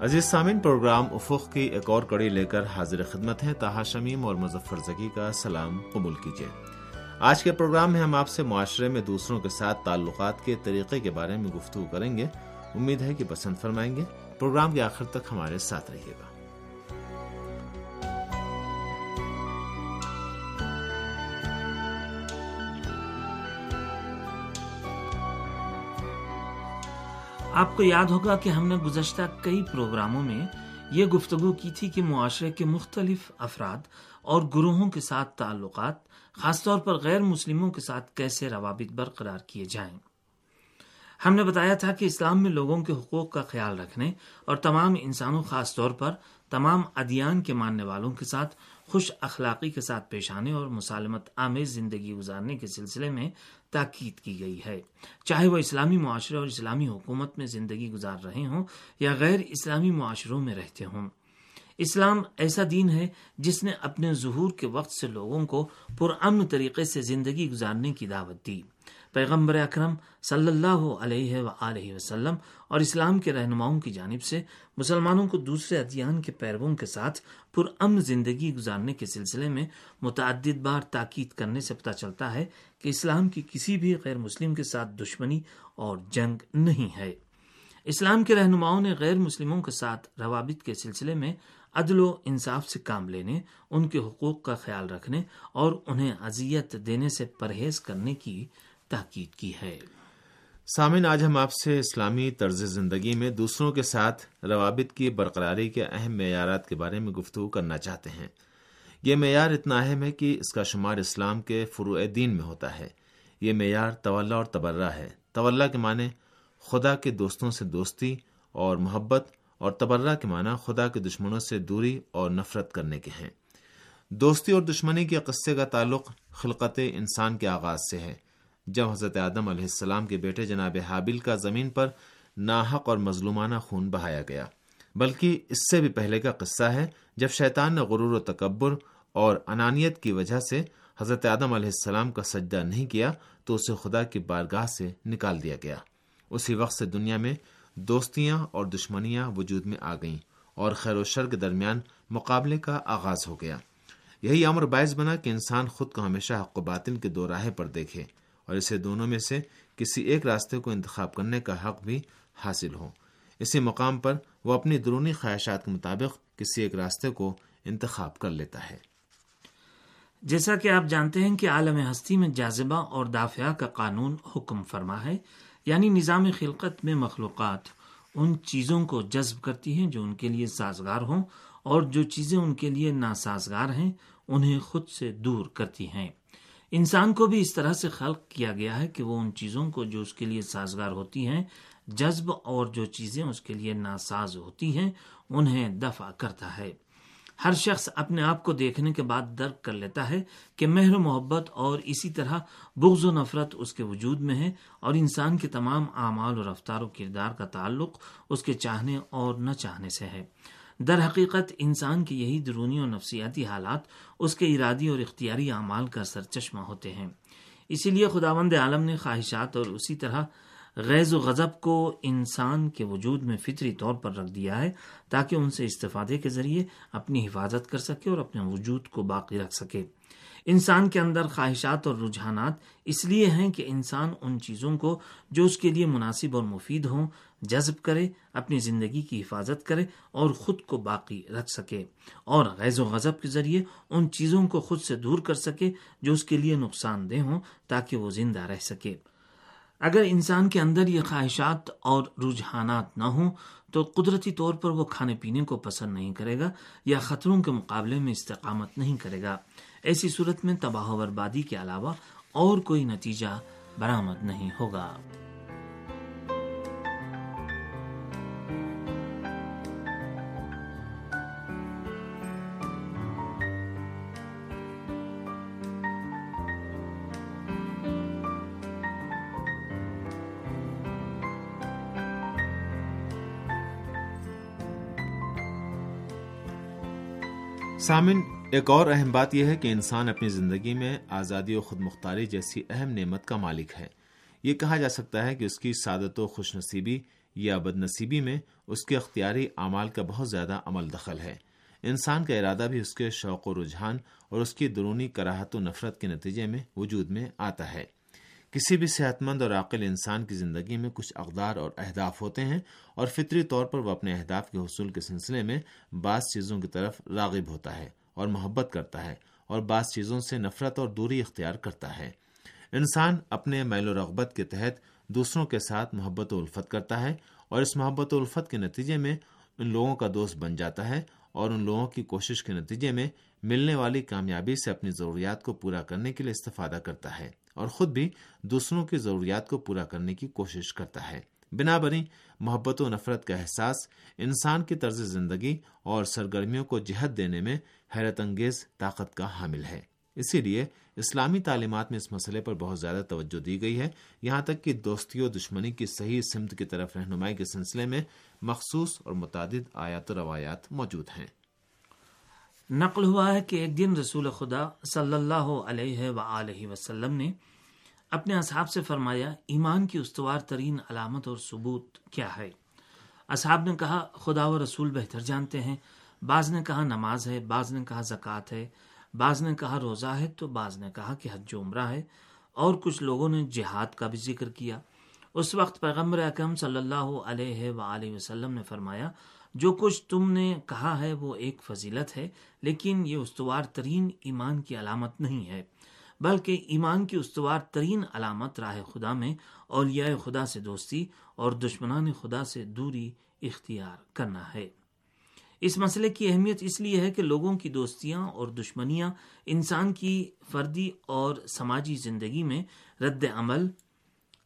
عزیز سامن پروگرام افق کی ایک اور کڑی لے کر حاضر خدمت ہے تاہا شمیم اور مظفر زکی کا سلام قبول کیجیے۔ آج کے پروگرام میں ہم آپ سے معاشرے میں دوسروں کے ساتھ تعلقات کے طریقے کے بارے میں گفتگو کریں گے۔ امید ہے کہ پسند فرمائیں گے۔ پروگرام کے آخر تک ہمارے ساتھ رہیے گا۔ آپ کو یاد ہوگا کہ ہم نے گزشتہ کئی پروگراموں میں یہ گفتگو کی تھی کہ معاشرے کے مختلف افراد اور گروہوں کے ساتھ تعلقات، خاص طور پر غیر مسلموں کے ساتھ کیسے روابط برقرار کیے جائیں۔ ہم نے بتایا تھا کہ اسلام میں لوگوں کے حقوق کا خیال رکھنے اور تمام انسانوں، خاص طور پر تمام ادیان کے ماننے والوں کے ساتھ خوش اخلاقی کے ساتھ پیش آنے اور مسالمت آمیز زندگی گزارنے کے سلسلے میں تاکید کی گئی ہے۔ چاہے وہ اسلامی معاشرے اور اسلامی حکومت میں زندگی گزار رہے ہوں یا غیر اسلامی معاشروں میں رہتے ہوں۔ اسلام ایسا دین ہے جس نے اپنے ظہور کے وقت سے لوگوں کو پرامن طریقے سے زندگی گزارنے کی دعوت دی۔ پیغمبر اکرم صلی اللہ علیہ وآلہ وسلم اور اسلام کے رہنماؤں کی جانب سے مسلمانوں کو دوسرے ادیان کے پیرووں کے ساتھ پرامن زندگی گزارنے کے سلسلے میں متعدد بار تاکید کرنے سے پتہ چلتا ہے کہ اسلام کی کسی بھی غیر مسلم کے ساتھ دشمنی اور جنگ نہیں ہے۔ اسلام کے رہنماؤں نے غیر مسلموں کے ساتھ روابط کے سلسلے میں عدل و انصاف سے کام لینے، ان کے حقوق کا خیال رکھنے اور انہیں اذیت دینے سے پرہیز کرنے کی تاکید کی ہے۔ سامن آج ہم آپ سے اسلامی طرز زندگی میں دوسروں کے ساتھ روابط کی برقراری کے اہم معیارات کے بارے میں گفتگو کرنا چاہتے ہیں۔ یہ معیار اتنا اہم ہے کہ اس کا شمار اسلام کے فروع دین میں ہوتا ہے۔ یہ معیار طول اور تبرہ ہے۔ طول کے معنی خدا کے دوستوں سے دوستی اور محبت، اور تبرہ کے معنی خدا کے دشمنوں سے دوری اور نفرت کرنے کے ہیں۔ دوستی اور دشمنی کے قصے کا تعلق خلقت انسان کے آغاز سے ہے۔ جب حضرت آدم علیہ السلام کے بیٹے جناب حابل کا زمین پر ناحق اور مظلومانہ خون بہایا گیا۔ بلکہ اس سے بھی پہلے کا قصہ ہے جب شیطان نے غرور و تکبر اور انانیت کی وجہ سے حضرت آدم علیہ السلام کا سجدہ نہیں کیا تو اسے خدا کی بارگاہ سے نکال دیا گیا۔ اسی وقت سے دنیا میں دوستیاں اور دشمنیاں وجود میں آ گئیں اور خیر و شر کے درمیان مقابلے کا آغاز ہو گیا۔ یہی امر باعث بنا کہ انسان خود کو ہمیشہ حق و باطل کے دو راہیں پر دیکھے۔ اور اسے دونوں میں سے کسی ایک راستے کو انتخاب کرنے کا حق بھی حاصل ہو۔ اسی مقام پر وہ اپنی درونی خواہشات کے مطابق کسی ایک راستے کو انتخاب کر لیتا ہے۔ جیسا کہ آپ جانتے ہیں کہ عالم ہستی میں جاذبہ اور دافعہ کا قانون حکم فرما ہے یعنی نظام خلقت میں مخلوقات ان چیزوں کو جذب کرتی ہیں جو ان کے لیے سازگار ہوں اور جو چیزیں ان کے لیے ناسازگار ہیں، انہیں خود سے دور کرتی ہیں۔ انسان کو بھی اس طرح سے خلق کیا گیا ہے کہ وہ ان چیزوں کو جو اس کے لیے سازگار ہوتی ہیں، جذب اور جو چیزیں اس کے لیے ناساز ہوتی ہیں، انہیں دفع کرتا ہے۔ ہر شخص اپنے آپ کو دیکھنے کے بعد درک کر لیتا ہے کہ مہر و محبت اور اسی طرح بغض و نفرت اس کے وجود میں ہے اور انسان کے تمام اعمال اور رفتار و کردار کا تعلق اس کے چاہنے اور نہ چاہنے سے ہے۔ در حقیقت انسان کے یہی درونی اور نفسیاتی حالات اس کے ارادی اور اختیاری اعمال کا سرچشمہ ہوتے ہیں۔ اسی لیے خداوند عالم نے خواہشات اور اسی طرح غیظ و غضب کو انسان کے وجود میں فطری طور پر رکھ دیا ہے تاکہ ان سے استفادے کے ذریعے اپنی حفاظت کر سکے اور اپنے وجود کو باقی رکھ سکے۔ انسان کے اندر خواہشات اور رجحانات اس لیے ہیں کہ انسان ان چیزوں کو جو اس کے لیے مناسب اور مفید ہوں، جذب کرے، اپنی زندگی کی حفاظت کرے اور خود کو باقی رکھ سکے اور غیظ و غضب کے ذریعے ان چیزوں کو خود سے دور کر سکے جو اس کے لیے نقصان دہ ہوں تاکہ وہ زندہ رہ سکے۔ اگر انسان کے اندر یہ خواہشات اور رجحانات نہ ہوں تو قدرتی طور پر وہ کھانے پینے کو پسند نہیں کرے گا یا خطروں کے مقابلے میں استقامت نہیں کرے گا۔ ایسی صورت میں تباہ و بربادی کے علاوہ اور کوئی نتیجہ برآمد نہیں ہوگا۔ سامن، ایک اور اہم بات یہ ہے کہ انسان اپنی زندگی میں آزادی و خود مختاری جیسی اہم نعمت کا مالک ہے۔ یہ کہا جا سکتا ہے کہ اس کی سعادت و خوش نصیبی یا بد نصیبی میں اس کے اختیاری اعمال کا بہت زیادہ عمل دخل ہے۔ انسان کا ارادہ بھی اس کے شوق و رجحان اور اس کی درونی کراہت و نفرت کے نتیجے میں وجود میں آتا ہے۔ کسی بھی صحت مند اور عاقل انسان کی زندگی میں کچھ اقدار اور اہداف ہوتے ہیں اور فطری طور پر وہ اپنے اہداف کے حصول کے سلسلے میں بعض چیزوں کی طرف راغب ہوتا ہے اور محبت کرتا ہے اور بعض چیزوں سے نفرت اور دوری اختیار کرتا ہے۔ انسان اپنے میل و رغبت کے تحت دوسروں کے ساتھ محبت و الفت کرتا ہے اور اس محبت و الفت کے نتیجے میں ان لوگوں کا دوست بن جاتا ہے اور ان لوگوں کی کوشش کے نتیجے میں ملنے والی کامیابی سے اپنی ضروریات کو پورا کرنے کے لیے استفادہ کرتا ہے۔ اور خود بھی دوسروں کی ضروریات کو پورا کرنے کی کوشش کرتا ہے۔ بنا بری محبت و نفرت کا احساس انسان کی طرز زندگی اور سرگرمیوں کو جہت دینے میں حیرت انگیز طاقت کا حامل ہے۔ اسی لیے اسلامی تعلیمات میں اس مسئلے پر بہت زیادہ توجہ دی گئی ہے۔ یہاں تک کہ دوستی و دشمنی کی صحیح سمت کی طرف رہنمائی کے سلسلے میں مخصوص اور متعدد آیات و روایات موجود ہیں۔ نقل ہوا ہے کہ ایک دن رسول خدا صلی اللہ علیہ و وسلم نے اپنے اصحاب سے فرمایا، ایمان کی استوار ترین علامت اور ثبوت کیا ہے؟ اصحاب نے کہا، خدا و رسول بہتر جانتے ہیں۔ بعض نے کہا نماز ہے، بعض نے کہا زکوٰۃ ہے۔ بعض نے کہا روزہ ہے تو بعض نے کہا کہ حج عمرہ ہے۔ اور کچھ لوگوں نے جہاد کا بھی ذکر کیا۔ اس وقت پیغمبر اکرم صلی اللہ علیہ و وسلم نے فرمایا جو کچھ تم نے کہا ہے وہ ایک فضیلت ہے، لیکن یہ استوار ترین ایمان کی علامت نہیں ہے، بلکہ ایمان کی استوار ترین علامت راہ خدا میں اولیاء خدا سے دوستی اور دشمنان خدا سے دوری اختیار کرنا ہے۔ اس مسئلے کی اہمیت اس لیے ہے کہ لوگوں کی دوستیاں اور دشمنیاں انسان کی فردی اور سماجی زندگی میں رد عمل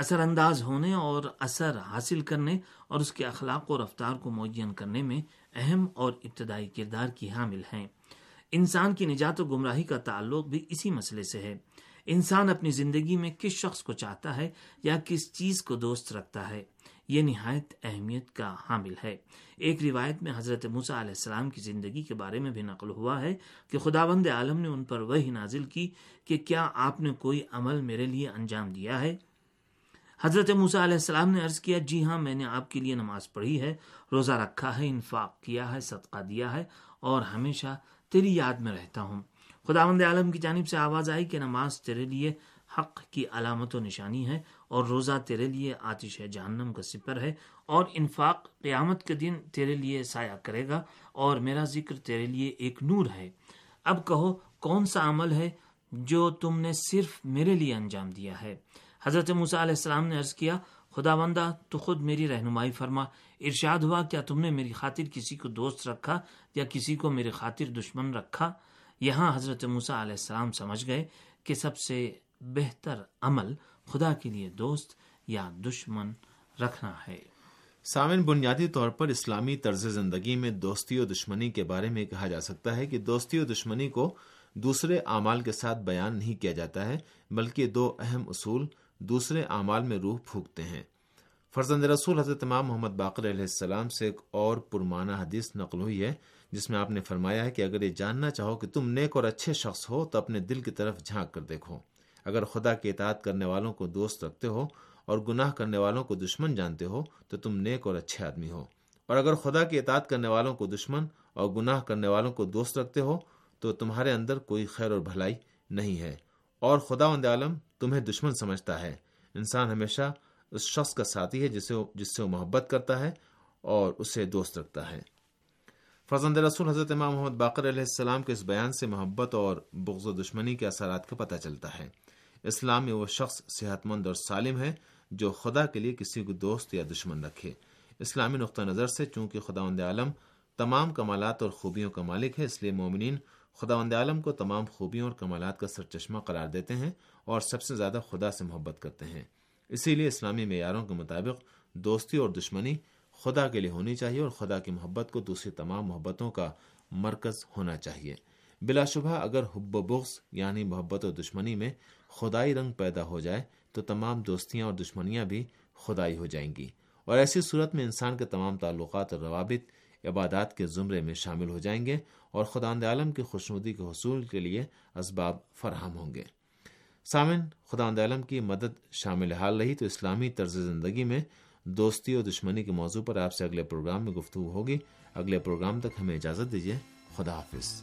اثر انداز ہونے اور اثر حاصل کرنے اور اس کے اخلاق و رفتار کو معین کرنے میں اہم اور ابتدائی کردار کی حامل ہیں۔ انسان کی نجات و گمراہی کا تعلق بھی اسی مسئلے سے ہے۔ انسان اپنی زندگی میں کس شخص کو چاہتا ہے یا کس چیز کو دوست رکھتا ہے، یہ نہایت اہمیت کا حامل ہے۔ ایک روایت میں حضرت موسیٰ علیہ السلام کی زندگی کے بارے میں بھی نقل ہوا ہے کہ خداوند عالم نے ان پر وہی نازل کی کہ کیا آپ نے کوئی عمل میرے لیے انجام دیا ہے؟ حضرت موسیٰ علیہ السلام نے عرض کیا جی ہاں میں نے آپ کے لیے نماز پڑھی ہے، روزہ رکھا ہے، انفاق کیا ہے، صدقہ دیا ہے اور ہمیشہ تیری یاد میں رہتا ہوں۔ خداوند عالم کی جانب سے آواز آئی کہ نماز تیرے لیے حق کی علامت و نشانی ہے اور روزہ تیرے لیے آتش جہنم کا سپر ہے اور انفاق قیامت کے دن تیرے لیے سایہ کرے گا اور میرا ذکر تیرے لیے ایک نور ہے۔ اب کہو، کون سا عمل ہے جو تم نے صرف میرے لیے انجام دیا ہے؟ حضرت موسیٰ علیہ السلام نے عرض کیا خدا بندہ تو خود میری رہنمائی فرما۔ ارشاد ہوا کیا تم نے میری خاطر کسی کو دوست رکھا یا کسی کو میری خاطر دشمن رکھا؟ یہاں حضرت موسیٰ علیہ السلام سمجھ گئے کہ سب سے بہتر عمل خدا کے لیے دوست یا دشمن رکھنا ہے۔ سامن بنیادی طور پر اسلامی طرز زندگی میں دوستی و دشمنی کے بارے میں کہا جا سکتا ہے کہ دوستی و دشمنی کو دوسرے اعمال کے ساتھ بیان نہیں کیا جاتا ہے، بلکہ دو اہم اصول دوسرے اعمال میں روح پھونکتے ہیں۔ فرزند رسول حضرت امام محمد باقر علیہ السلام سے ایک اور پرمانہ حدیث نقل ہوئی ہے، جس میں آپ نے فرمایا ہے کہ اگر یہ جاننا چاہو کہ تم نیک اور اچھے شخص ہو، تو اپنے دل کی طرف جھانک کر دیکھو۔ اگر خدا کے اطاعت کرنے والوں کو دوست رکھتے ہو اور گناہ کرنے والوں کو دشمن جانتے ہو، تو تم نیک اور اچھے آدمی ہو۔ اور اگر خدا کی اطاعت کرنے والوں کو دشمن اور گناہ کرنے والوں کو دوست رکھتے ہو، تو تمہارے اندر کوئی خیر اور بھلائی نہیں ہے۔ اور خدا عالم تمہیں دشمن سمجھتا ہے۔ انسان ہمیشہ اس شخص کا ساتھی ہے جسے جس سے وہ محبت کرتا ہے اور اسے دوست رکھتا ہے۔ فرزند رسول حضرت امام محمد باقر علیہ السلام کے اس بیان سے محبت اور بغض و دشمنی کے اثرات کا پتہ چلتا ہے۔ اسلام میں وہ شخص صحت مند اور سالم ہے جو خدا کے لیے کسی کو دوست یا دشمن رکھے۔ اسلامی نقطہ نظر سے چونکہ خدا عالم تمام کمالات اور خوبیوں کا مالک ہے، اس لیے مومنین خداوند عالم کو تمام خوبیوں اور کمالات کا سر چشمہ قرار دیتے ہیں اور سب سے زیادہ خدا سے محبت کرتے ہیں۔ اسی لیے اسلامی معیاروں کے مطابق دوستی اور دشمنی خدا کے لیے ہونی چاہیے اور خدا کی محبت کو دوسری تمام محبتوں کا مرکز ہونا چاہیے۔ بلا شبہ اگر حب و بغض یعنی محبت و دشمنی میں خدائی رنگ پیدا ہو جائے تو تمام دوستیاں اور دشمنیاں بھی خدائی ہو جائیں گی۔ اور ایسی صورت میں انسان کے تمام تعلقات اور روابط عبادات کے زمرے میں شامل ہو جائیں گے اور خدا عالم کی خوشنودی کے حصول کے لیے اسباب فراہم ہوں گے۔ سامن خدا عالم کی مدد شامل حال رہی تو اسلامی طرز زندگی میں دوستی اور دشمنی کے موضوع پر آپ سے اگلے پروگرام میں گفتگو ہوگی۔ اگلے پروگرام تک ہمیں اجازت دیجیے۔ خدا حافظ